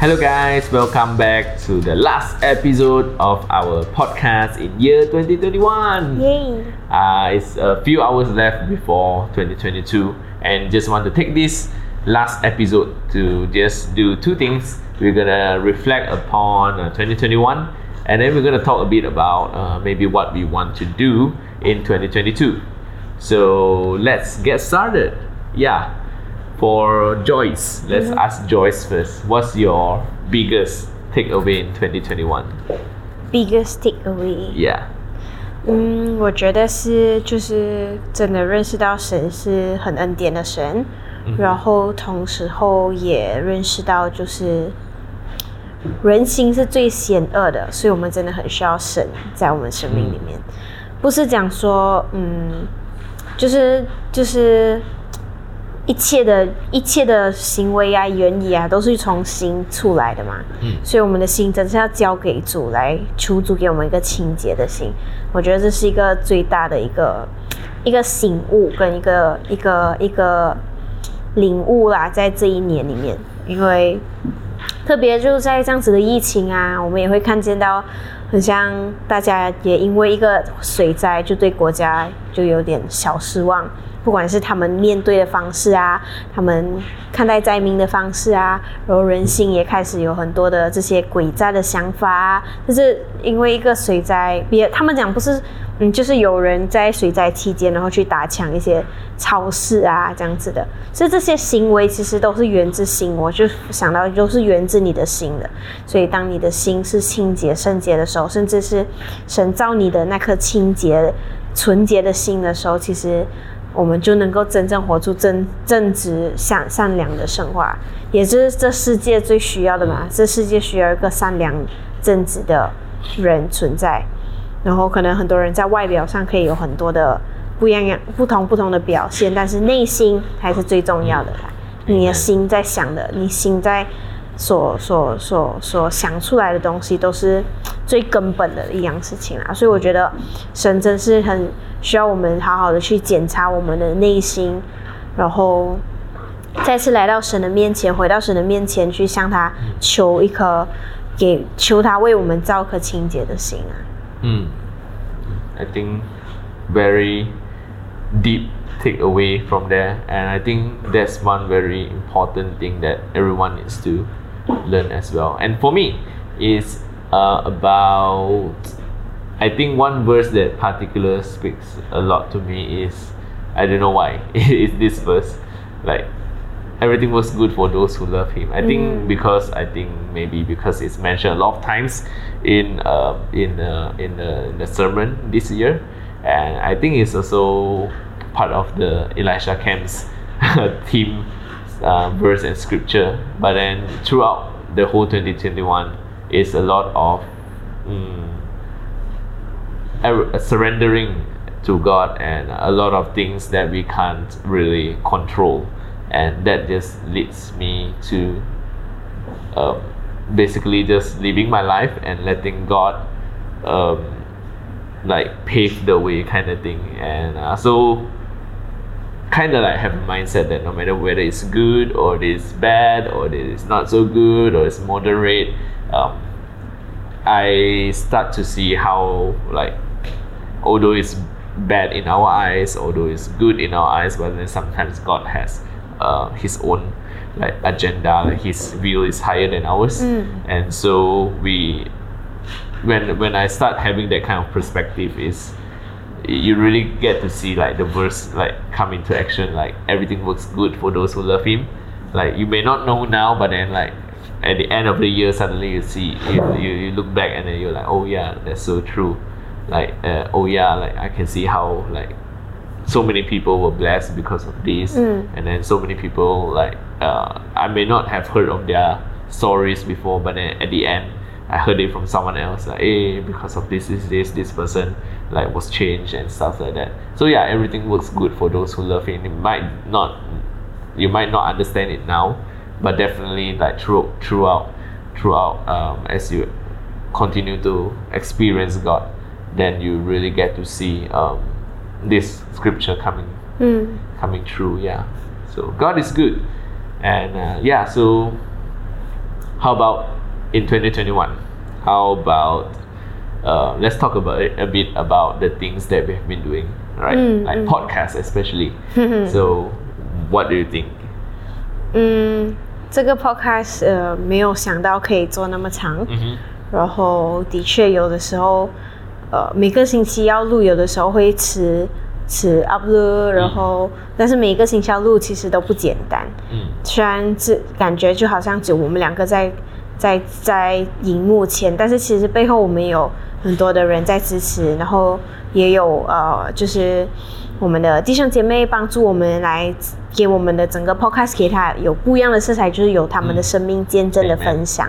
Hello, guys, welcome back to the last episode of our podcast in year 2021. Yay! Uh, it's a few hours left before 2022, and just want to take this last episode to just do two things. We're gonna reflect upon uh, 2021, and then we're gonna talk a bit about uh, maybe what we want to do in 2022. So let's get started. Yeah, for Joyce, let's ask Joyce first. What's your biggest takeaway in 2021? Biggest takeaway，Yeah. 嗯，我觉得是就是真的认识到神是很恩典的神，然后同时候也认识到就是人心是最险恶的，所以我们真的很需要神在我们生命里面，不是讲说嗯，就是就是。一切的一切的行为啊、原理啊，都是从心出来的嘛。嗯所以我们的心真是要交给主来，求主给我们一个清洁的心。我觉得这是一个最大的一个一个醒悟跟一个一个一个领悟啦，在这一年里面，因为特别就是在这样子的疫情啊，我们也会看见到，很像大家也因为一个水灾，就对国家就有点小失望。不管是他们面对的方式啊，他们看待灾民的方式啊，然后人心也开始有很多的这些诡诈的想法啊，就是因为一个水灾，别他们讲不是，嗯，就是有人在水灾期间，然后去打抢一些超市啊这样子的，所以这些行为其实都是源自心，我就想到都是源自你的心的，所以当你的心是清洁圣洁的时候，甚至是神造你的那颗清洁纯洁的心的时候，其实。我们就能够真正活出正正直、善善良的生活，也就是这世界最需要的嘛。这世界需要一个善良、正直的人存在。然后可能很多人在外表上可以有很多的不一样、不同不同的表现，但是内心还是最重要的啦。你的心在想的，你心在所所所所想出来的东西，都是最根本的一样事情啦。所以我觉得神真是很需要我们好好的去检查我们的内心，然后再次来到神的面前，回到神的面前去向他求一颗，给求他为我们造颗清洁的心啊。嗯 I think very deep takeaway from there, and I think that's one very important thing that everyone needs to learn as well. And for me, it's uh, about I think one verse that particular speaks a lot to me is I don't know why it's this verse like everything was good for those who love him. I think because I think maybe because it's mentioned a lot of times in uh, in uh, in the in the sermon this year, and I think it's also part of the Elisha Camp's theme uh, verse and scripture. But then throughout the whole 2021 is a lot of mm, er- surrendering to God and a lot of things that we can't really control, and that just leads me to um, basically just living my life and letting God um, like pave the way, kind of thing, and uh, so kind of like have a mindset that no matter whether it's good or it's bad or it's not so good or it's moderate, um, I start to see how like although it's bad in our eyes, although it's good in our eyes, but then sometimes God has uh, His own like agenda, like His will is higher than ours, and so we when when I start having that kind of perspective is you really get to see like the verse like come into action like everything works good for those who love him. Like you may not know now but then like at the end of the year suddenly you see you, you, you look back and then you're like oh yeah that's so true. Like uh, oh yeah like i can see how like so many people were blessed because of this. And then so many people like uh, i may not have heard of their stories before but then at the end i heard it from someone else like hey because of this this this this person like was changed and stuff like that so yeah everything works good for those who love him it might not you might not understand it now but definitely like through, throughout throughout um, as you continue to experience god then you really get to see um, this scripture coming Mm. coming true yeah so god is good and uh, yeah so how about in 2021? How about uh, let's talk about it a bit about the things that we have been doing, right? Mm, like mm. podcasts especially. so, what do you think? 嗯，这个 podcast 呃没有想到可以做那么长，Mm-hmm. 然后的确有的时候，呃每个星期要录，有的时候会迟迟 upload，然后、但是每一个星期要录其实都不简单。嗯虽然这感觉就好像只有我们两个在在在荧幕前，但是其实背后我们有很多的人在支持，然后也有呃，就是我们的弟兄姐妹帮助我们来给我们的整个 podcast 给它有不一样的色彩，就是有他们的生命见证的分享。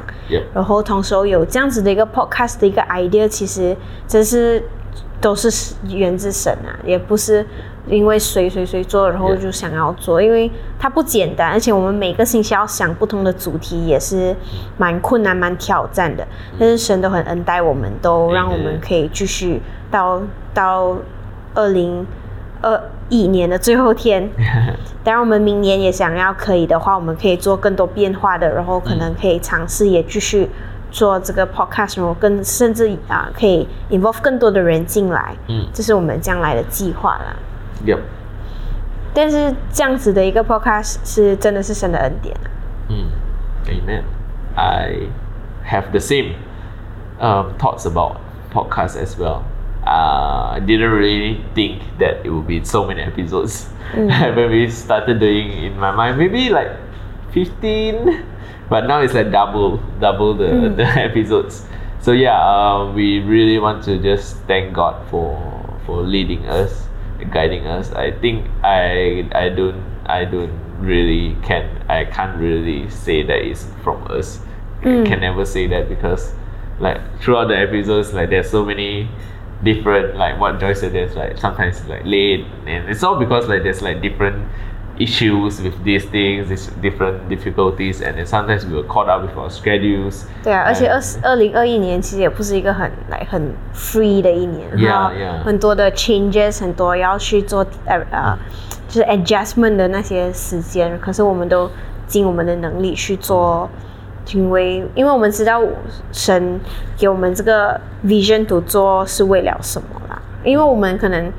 然后同时有这样子的一个 podcast 的一个 idea，其实真是都是源自神啊，也不是因为谁谁谁做，然后就想要做，因为它不简单，而且我们每个星期要想不同的主题，也是蛮困难、蛮挑战的。但是神都很恩待我们，都让我们可以继续到到二零二一年的最后天。当然，我们明年也想要可以的话，我们可以做更多变化的，然后可能可以尝试也继续做这个 podcast，然后更甚至啊、可以 involve 更多的人进来，嗯这是我们将来的计划啦。Yep. 但是这样子的一个 podcast 是真的是神的恩典啊。 Mm. Amen. I have the same um, thoughts about podcasts as well. Uh, I didn't really think that it would be so many episodes when we started doing in my mind. Maybe like 15, but now it's like double, double the, the episodes. So yeah, uh, we really want to just thank God for for leading us, guiding us. I think I I don't I don't really can I can't really say that it's from us. I mm. can never say that because like throughout the episodes like there's so many different like what Joyce said there's like sometimes like late and it's all because like there's like different issues with these things, these different difficulties and then sometimes we were caught up with our schedules. 对啊，而且二十二零二一年其实也不是一个很来很 free 的一年然后很多的 changes，很多要去做呃呃，就是 adjustment 的那些时间，可是我们都尽我们的能力去做，因为因为我们知道神给我们这个 vision to 做是为了什么啦，因为我们可能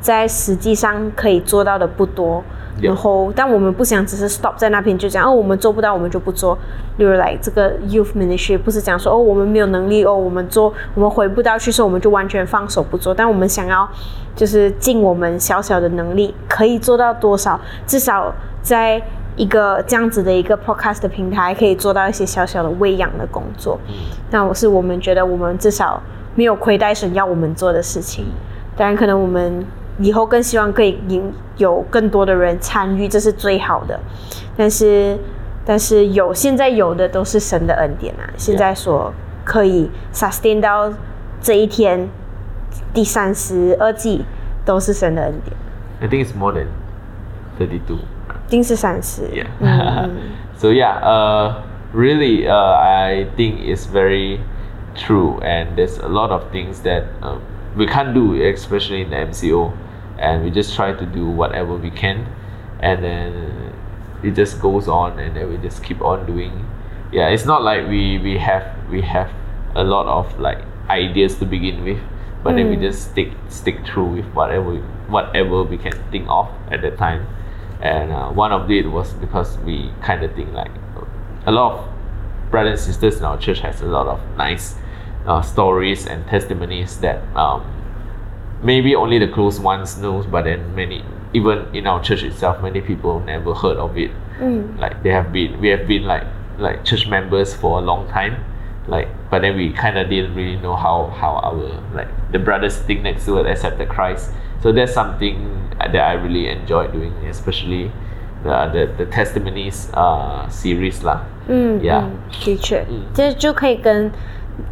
在实际上可以做到的不多。然后，但我们不想只是 stop 在那边就讲哦，我们做不到，我们就不做。例如来这个 youth ministry 不是讲说哦，我们没有能力哦，我们做我们回不到去，所以我们就完全放手不做。但我们想要就是尽我们小小的能力，可以做到多少，至少在一个这样子的一个 podcast 的平台，可以做到一些小小的喂养的工作。那我是我们觉得我们至少没有亏待神要我们做的事情。当然，可能我们以后更希望可以引有更多的人参与，这是最好的。但是，但是有现在有的都是神的恩典啊！现在所可以 sustain 到这一天第三十二季，都是神的恩典，I think it's more than 32. 一定是三十。Yeah. 嗯 so yeah, uh, really, uh, I think it's very true, and there's a lot of things that um, we can't do, especially in the MCO, and we just try to do whatever we can, and then it just goes on, and then we just keep on doing. Yeah, it's not like we we have we have a lot of like ideas to begin with, but then we Mm. just stick stick through with whatever whatever we can think of at the time and uh, one of it was because we kind of think like a lot of brothers and sisters in our church has a lot of nice uh, stories and testimonies that um, maybe only the close ones knows but then many even in our church itself many people never heard of it 嗯 like they have been we have been like like church members for a long time like but then we kind of didn't really know how how our like the brothers sitting next to us accepted christ so that's something that i really enjoy doing especially the the, the testimonies uh series lah 嗯 Yeah 嗯的确嗯，这就可以跟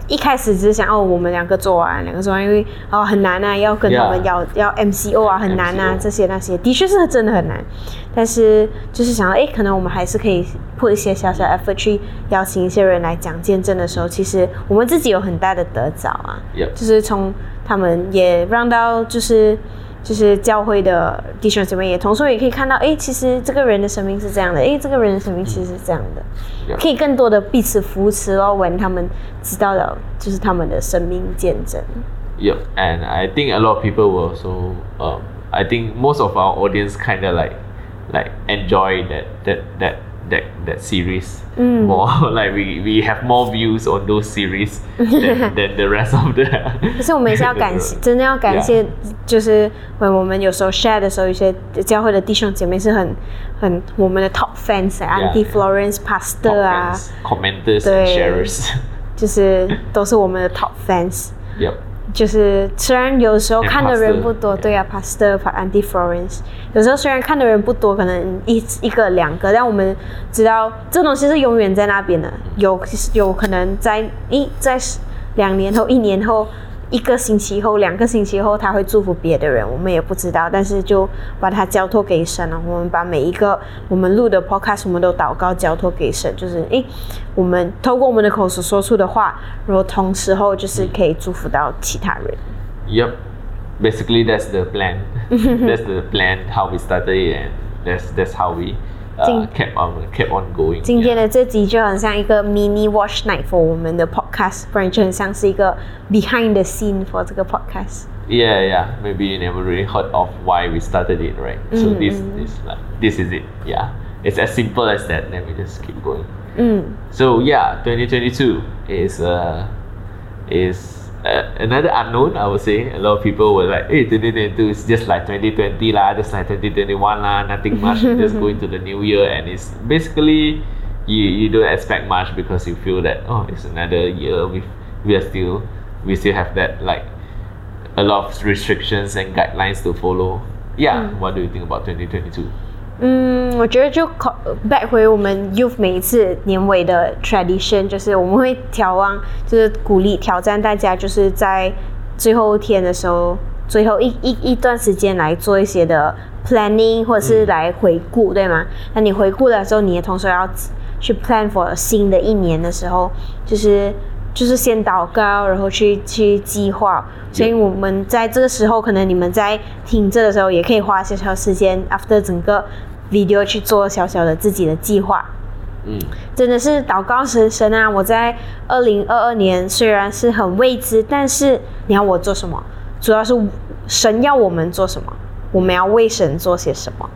一开始只是想哦，我们两个做完，两个做完，因为哦很难啊，要跟他们要要 MCO 啊，很难啊这些那些，的确是真的很难。但是就是想到，哎，可能我们还是可以 put 一些小小 effort 去邀请一些人来讲见证的时候，其实我们自己有很大的得着啊。就是从他们也让到就是就是教会的弟兄姊妹，也同时也可以看到，哎，其实这个人的生命是这样的，哎，这个人的生命其实是这样的.可以更多的彼此扶持哦，when 他们知道了就是他们的生命见证。Yep, and I think a lot of people will also. Um, I think most of our audience kind of like, like enjoy that that that that that series more. like we we have more views on those series than, than the rest of the. 可是我们也是要感谢，真的要感谢，就是我们有时候 share 的时候，一些教会的弟兄姐妹是很很我们的 top fans，Auntie Florence Pastor 啊，commenters sharers，就是都是我们的 top fans。Yep。就是虽然有时候看的人不多，对啊，Pastor 和 anti Florence 有时候虽然看的人不多，可能一一个两个，但我们知道这东西是永远在那边的，有有可能在一在两年后、一年后。一个星期后、两个星期后，他会祝福别的人，我们也不知道，但是就把它交托给神了。我们把每一个我们录的 podcast，我们都祷告交托给神，就是诶，我们透过我们的口所说出的话，然后同时候就是可以祝福到其他人。Yep. Basically, that's the plan. that's the plan. How we started it, and that's that's how we uh, 今- kept on kept on going. 今 yeah. 天的这集就很像一个 mini watch night for 我们的 podcast，不然就很像是一个 behind the scene for 这个 podcast。 Yeah, yeah. Maybe you never really heard of why we started it, right? So this is like this is it. Yeah, it's as simple as that. Then we just keep going. 嗯， So yeah, 2022 is uh is uh, another unknown. I would say a lot of people were like, "Hey, 2022 is just like 2020 lah, just like 2021 lah, nothing much. Just go into the new year, and it's basically you you don't expect much because you feel that oh, it's another year. We we are still we still have that like a lot of restrictions and guidelines to follow. Yeah, what do you think about 2022? 嗯，我觉得就考 back 回我们 youth 每一次年尾的 tradition，就是我们会调望，就是鼓励挑战大家，就是在最后一天的时候，最后一一一段时间来做一些的 planning，或者是来回顾，对吗？那你回顾的时候，你也同时要去 plan for 新的一年的时候，就是就是先祷告，然后去去计划。所以我们在这个时候，可能你们在听这的时候，也可以花小小时间，after 整个 video 去做小小的自己的计划。Mm. 真的是祷告神神啊！我在二零二二年虽然是很未知，但是你要我做什么？主要是神要我们做什么，我们要为神做些什么。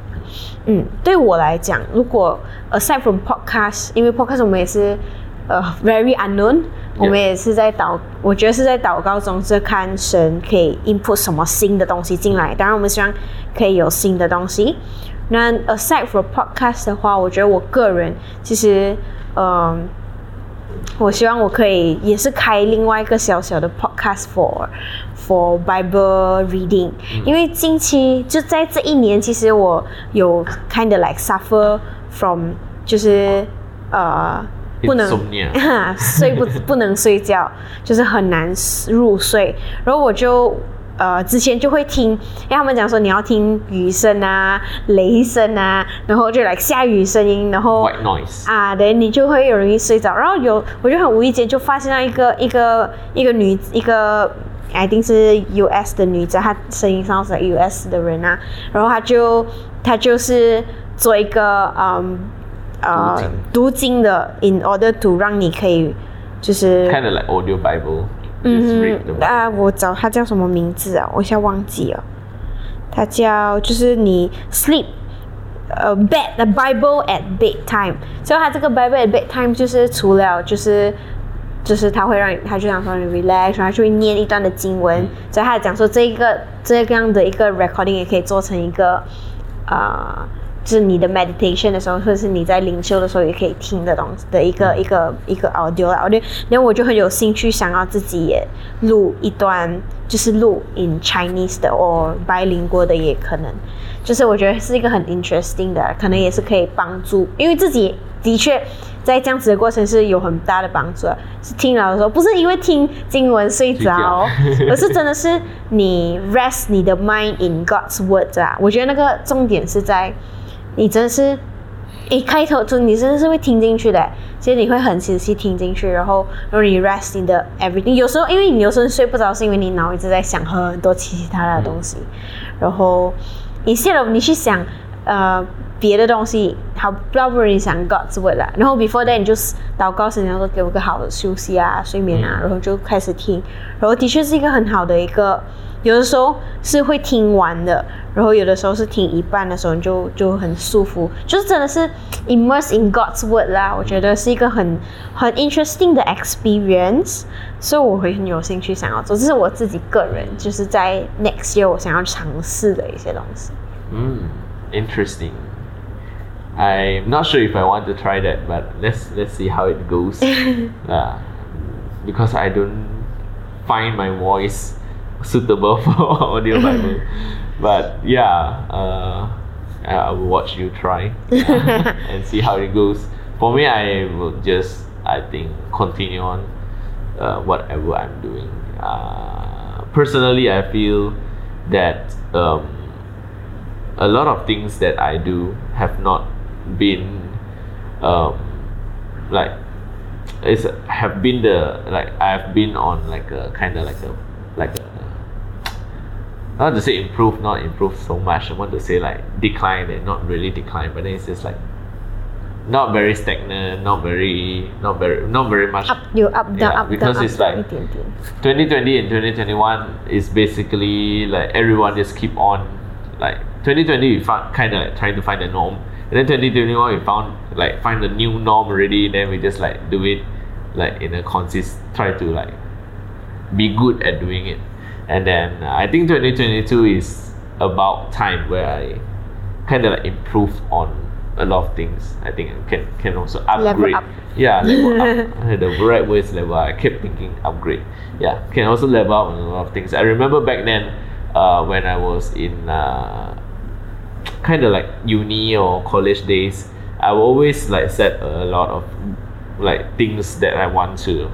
嗯，对我来讲，如果 aside from podcast，因为 podcast 我们也是呃 very unknown，我们也是在祷，我觉得是在祷告中是看神可以 input 什么新的东西进来。当然，我们希望可以有新的东西。那 aside for podcast 的话，我觉得我个人其实嗯，我希望我可以也是开另外一个小小的 podcast for for Bible reading，因为近期就在这一年，其实我有 kind of like suffer from，就是呃不能 睡，不不能睡觉，就是很难入睡，然后我就。呃，之前就会听，因为他们讲说你要听雨声啊、雷声啊，然后就来下雨声音，然后 White noise. 啊，对，你就会有容易睡着。然后有，我就很无意间就发现到一个一个一个女一个，一定是 US 的女子，她声音上是 US 的人啊。然后她就她就是做一个嗯呃读经读经的，in order to 让你可以就是。kind of like audio Bible. 嗯.啊，我找他叫什么名字啊？我一下忘记了。他叫就是你 sleep，呃，bed the Bible at bedtime。所以他这个 Bible at bedtime 就是除了就是就是他会让你，它就想说你 relax，然后就会念一段的经文。所以他讲说这一个这样的一个 recording 也可以做成一个呃。就是你的 meditation 的时候，或者是你在灵修的时候，也可以听的东西的一个一个一个 audio 啦。然后我就很有兴趣，想要自己也录一段，就是录 in Chinese 的，或 bilingual 的也可能。就是我觉得是一个很 interesting 的，可能也是可以帮助，因为自己的确在这样子的过程是有很大的帮助的。是听了的时候，不是因为听经文睡着，而是真的是你 rest 你的 mind in God's words 啊。我觉得那个重点是在你真是。一开头就你真的是会听进去的，其实你会很仔细听进去，然后然后你 rest 你的 everything。有时候因为你有时候睡不着，是因为你脑一直在想很多其他的东西，然后 instead of 你去想呃别的东西，好，要不然你想 God's word 啦，然后 before that 你就祷告神，然后给我个好的休息啊、睡眠啊，然后就开始听，然后的确是一个很好的一个。有的时候是会听完的，然后有的时候是听一半的时候，你就就很舒服，就是真的是 immerse in God's word 啦。我觉得是一个很很 interesting 的 experience，所以我会很有兴趣想要做。这是我自己个人就是在 next year 我想要尝试的一些东西。嗯，interesting. I'm not sure if I want to try that, but let's let's see how it goes. uh, because I don't find my voice suitable for audio Bible. but yeah, uh, I will watch you try and see how it goes. For me, I will just I think continue on uh, whatever I'm doing. Uh, personally, I feel that um, a lot of things that I do have not been um, like it's have been the like I've been on like a kind of like a like a I want to say improve, not improve so much. I want to say like decline and not really decline, but then it's just like not very stagnant, not very, not very, not very much. Up, you up, down, up, because down, it's up, like 2020 and 2021 is basically like everyone just keep on like 2020 we found kind of like trying to find a norm, and then 2021 we found like find the new norm already. Then we just like do it like in a consist, try to like be good at doing it and then I think 2022 is about time where I kind of like improve on a lot of things. I think I can can also upgrade up. yeah level up. The right word is level. I kept thinking upgrade. Yeah can also level up on a lot of things. I remember back then uh, when I was in uh, kind of like uni or college days I always like set a lot of like things that I want to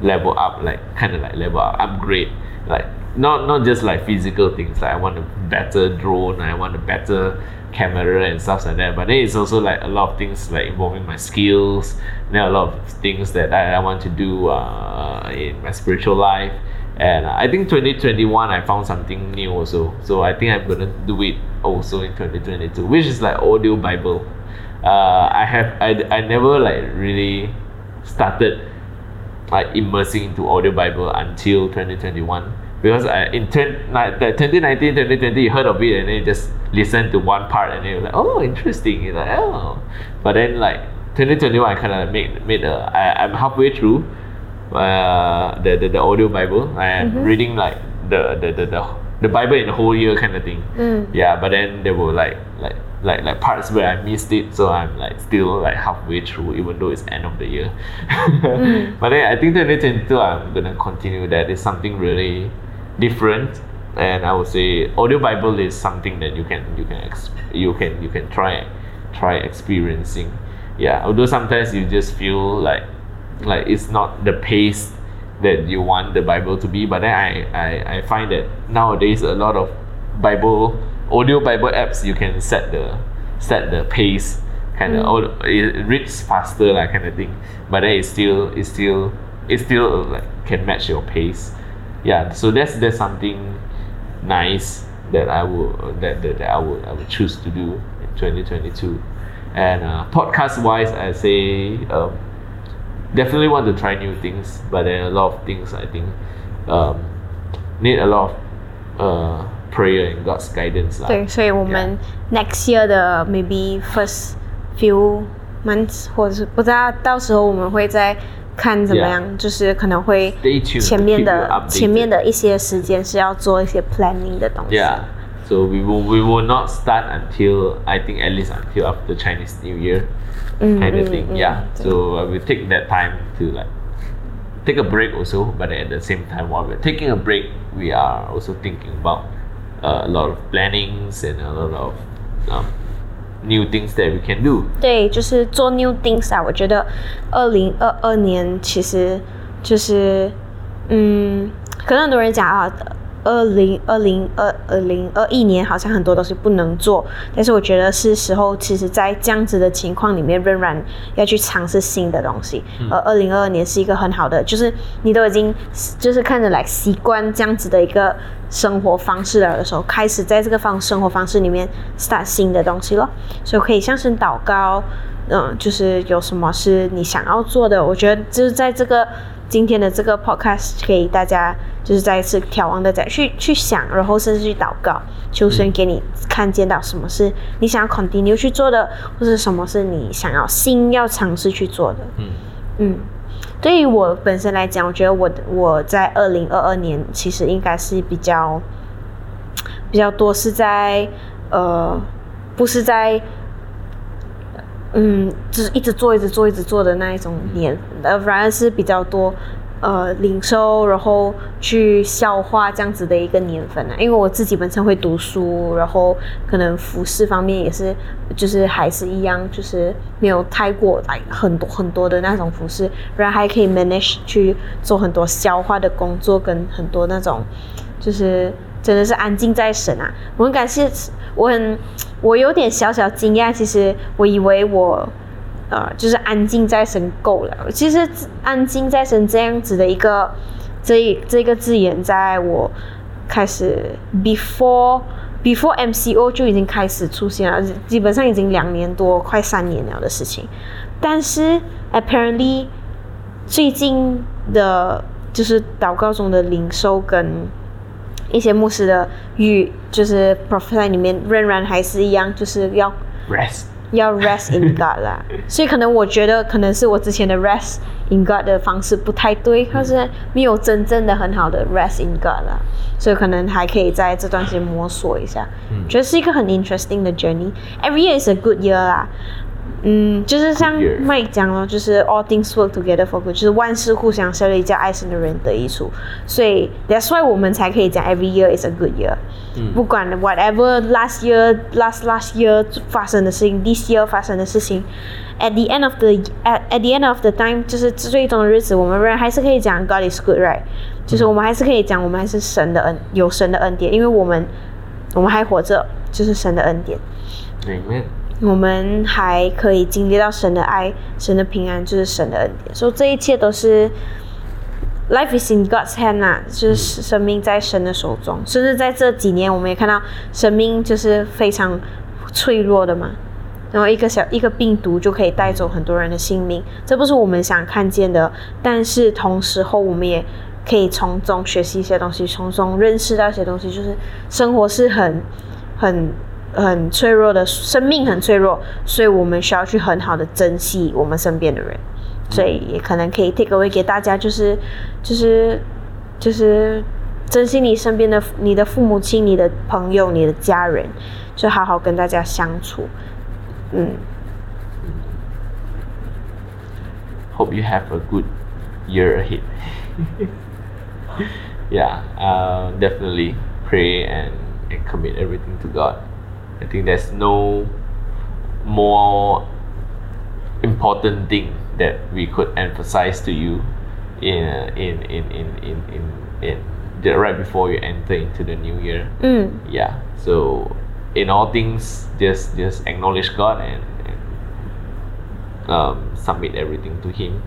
level up like kind of like level up upgrade like not not just like physical things like I want a better drone I want a better camera and stuff like that but then it's also like a lot of things like involving my skills. Then a lot of things that I, I want to do uh, in my spiritual life. And I think 2021 I found something new also. So I think I'm gonna do it also in 2022 which is like audio bible. Uh, I have I, I never like really started like immersing into audio bible until 2021 because I in 10, like, the 2019 2020 you heard of it and then you just listen to one part and then you're like oh interesting. You're like oh. But then like 2021 I kind of made made a I, I'm halfway through uh, the, the the audio bible. I am reading like the the, the the the bible in the whole year kind of thing. Mm. yeah but then there were like like like like parts where I missed it so I'm like still like halfway through even though it's end of the year. But then I think 2022 I'm gonna continue that. It's something really different and I would say audio bible is something that you can you can ex- you can you can try try experiencing yeah although sometimes you just feel like like it's not the pace that you want the Bible to be. But then I, I, I find that nowadays a lot of Bible audio Bible apps you can set the set the pace kind of mm. it reads faster like kind of thing. But then it still it still it still like can match your pace Yeah, so that's that's something nice that I would that, that, that I would I would choose to do in 2022. And uh, podcast wise, I say um, definitely want to try new things, but then a lot of things I think um, need a lot of uh, prayer and God's guidance. lah. 对，所以我们 next year 的 maybe first few months 或者是不知道，到时候我们会再 看怎么样就是可能会 Stay tuned 前面 keep you 的 updated 前面的一些时间是要做一些 planning 的东西。 Yeah. So we will we will not start until I think at least until after Chinese New Year kind of thing. Yeah. So uh, we take that time to like take a break also, but at the same time while we're taking a break, we are also thinking about uh, a lot of plannings and a lot of um, new things that we can do. 对，就是做 new things 啊。我觉得二零二二年其实就是，嗯，可能很多人讲啊，二零二零二二零二一年好像很多东西不能做，但是我觉得是时候，其实，在这样子的情况里面，仍然要去尝试新的东西。而二零二二年是一个很好的，就是你都已经就是看着来习惯这样子的一个生活方式了的时候，开始在这个方生活方式里面 start 新的东西了，所以可以向神祷告，嗯，就是有什么是你想要做的，我觉得就是在这个。今天的这个 podcast 给大家就是再一次眺望的再去去想，然后甚至去祷告，求神给你看见到什么是你想要 continue 去做的，或者什么是你想要新要尝试去做的。嗯嗯，对于我本身来讲，我觉得我我在二零二二年其实应该是比较比较多是在呃不是在。嗯，就是一直做、一直做、一直做的那一种年，呃，反而是比较多，呃，领受，然后去消化这样子的一个年份啊。因为我自己本身会读书，然后可能服饰方面也是，就是还是一样，就是没有太过来很多很多的那种服饰，不然还可以 manage 去做很多消化的工作，跟很多那种，就是真的是安静在神啊。我很感谢，我很。我有点小小惊讶，其实我以为我，呃，就是安静在神够了。其实安静在神这样子的一个这这个字眼，在我开始 before before MCO 就已经开始出现了，基本上已经两年多，快三年了的事情。但是 apparently 最近的，就是祷告中的灵受跟。一些牧师的语就是 prophesy 里面仍然还是一样，就是要 rest，要 rest in God 啦。所以可能我觉得可能是我之前的 rest in God 的方式不太对，或是没有真正的很好的 rest in God 啦。所以可能还可以在这段时间摸索一下，觉得是一个很 interesting 的 journey。Every year is a good year 啦。嗯，就是像 Mike 讲了，就是 all things work together for good，就是万事互相效力，叫爱神的人得益处。所以 that's why 我们才可以讲 every year is a good year。嗯，不管 whatever last year last last year 发生的事情，this year 发生的事情，at the end of the at at the end of the time，就是最终的日子，我们人还是可以讲 God is good，right？就是我们还是可以讲，我们还是神的恩，有神的恩典，因为我们我们还活着，就是神的恩典。Amen。 我们还可以经历到神的爱，神的平安，就是神的恩典。所以这一切都是 life is in God's hand 啊，就是生命在神的手中。甚至在这几年，我们也看到生命就是非常脆弱的嘛。然后一个小一个病毒就可以带走很多人的性命，这不是我们想看见的。但是同时候，我们也可以从中学习一些东西，从中认识到一些东西，就是生活是很很。很脆弱的生命，很脆弱，所以我们需要去很好的珍惜我们身边的人，所以也可能可以 take away 给大家，就是就是就是珍惜你身边的你的父母亲、你的朋友、你的家人，就好好跟大家相处。嗯。Hope you have a good year ahead. yeah, uh, definitely pray and, and commit everything to God. I think there's no more important thing that we could emphasize to you in in in in in in, in the, right before you enter into the new year. Mm. Yeah. So in all things, just just acknowledge God and, and um, submit everything to Him.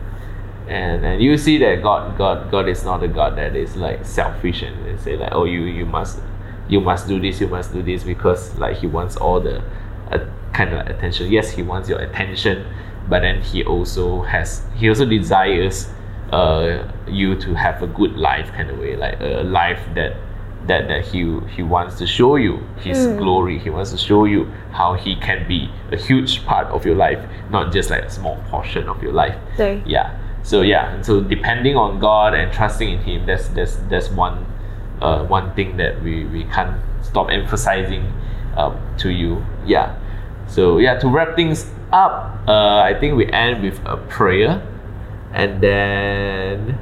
And, and you see that God God God is not a God that is like selfish and, and say like oh you you must you must do this, you must do this because like he wants all the uh, kind of attention. Yes, he wants your attention, but then he also has he also desires uh, you to have a good life kind of way, like a life that that that he he wants to show you his mm. glory. He wants to show you how he can be a huge part of your life, not just like a small portion of your life. Yeah. So yeah, so depending on God and trusting in Him, that's that's that's one uh, one thing that we, we can't stop emphasizing um, to you. Yeah. So yeah, to wrap things up, uh, I think we end with a prayer, and then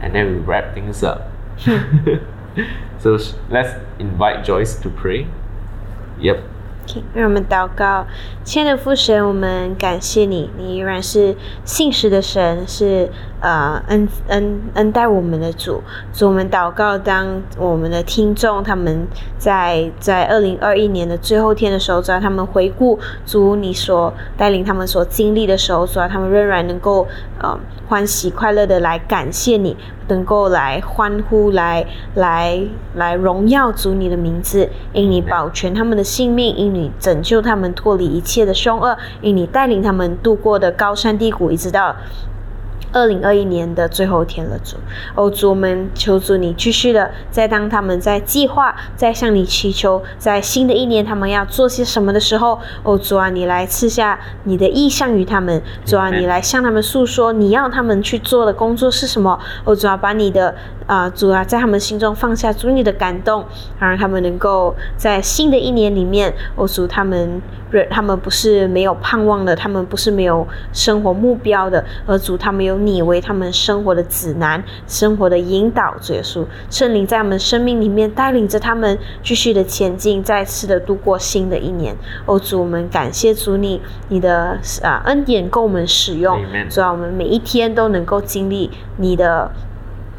and then we wrap things up. so let's invite Joyce to pray. Yep. 让我们祷告，亲爱的父神，我们感谢你，你依然是信实的神，是 呃恩恩恩待我们的主。主，我们祷告，当我们的听众他们在在二零二一年的最后天的时候，主要他们回顾主你所带领他们所经历的时候，主要他们仍然能够呃欢喜快乐的来感谢你，能够来欢呼，来来来荣耀主你的名字，因你保全他们的性命，因你拯救他们脱离一切的凶恶，因你带领他们度过的高山低谷，一直到。二零二一年的最后一天了，主，哦主，我们求主你继续的，在当他们在计划，在向你祈求，在新的一年他们要做些什么的时候，哦主啊，你来赐下你的意向于他们，主啊，你来向他们诉说你要他们去做的工作是什么，哦主啊，把你的啊主啊在他们心中放下主你的感动，让他们能够在新的一年里面，哦主他们。他们不是没有盼望的，他们不是没有生活目标的，而主他们有你为他们生活的指南、生活的引导。主耶稣，圣灵在我们生命里面带领着他们继续的前进，再次的度过新的一年。哦，主，我们感谢主你，你的啊恩典够我们使用，主啊，我们每一天都能够经历你的。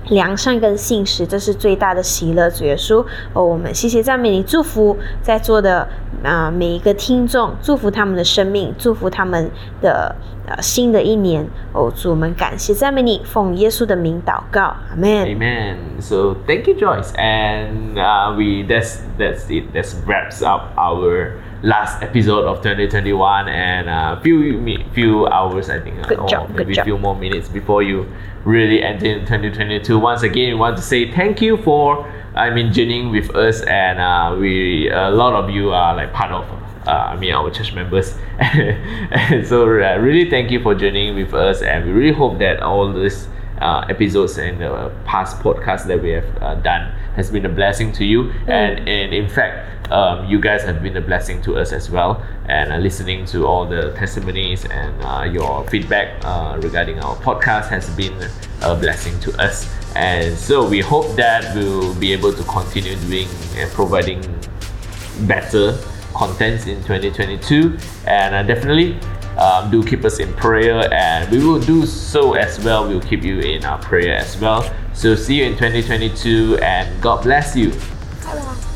良善跟信实，这是最大的喜乐。主耶稣，哦，我们谢谢赞美你，祝福在座的啊每一个听众，祝福他们的生命，祝福他们的呃新的一年。哦，主我们感谢赞美你，奉耶稣的名祷告，阿门。Amen. So thank you, Joyce, and uh, we that's that's it. That wraps up our last episode of 2021 and a uh, few few hours I think good or job, maybe a few more minutes before you really enter in 2022 once again we want to say thank you for I mean journeying with us and uh, we a lot of you are like part of uh, I mean our church members. And so uh, really thank you for joining with us and we really hope that all these uh, episodes and the past podcasts that we have uh, done has been a blessing to you mm. and, and in fact um, you guys have been a blessing to us as well. And uh, listening to all the testimonies and uh, your feedback uh, regarding our podcast has been a blessing to us. And so we hope that we'll be able to continue doing and providing better contents in 2022. And uh, definitely um, do keep us in prayer and we will do so as well. We'll keep you in our prayer as well. So see you in 2022 and God bless you. Bye bye.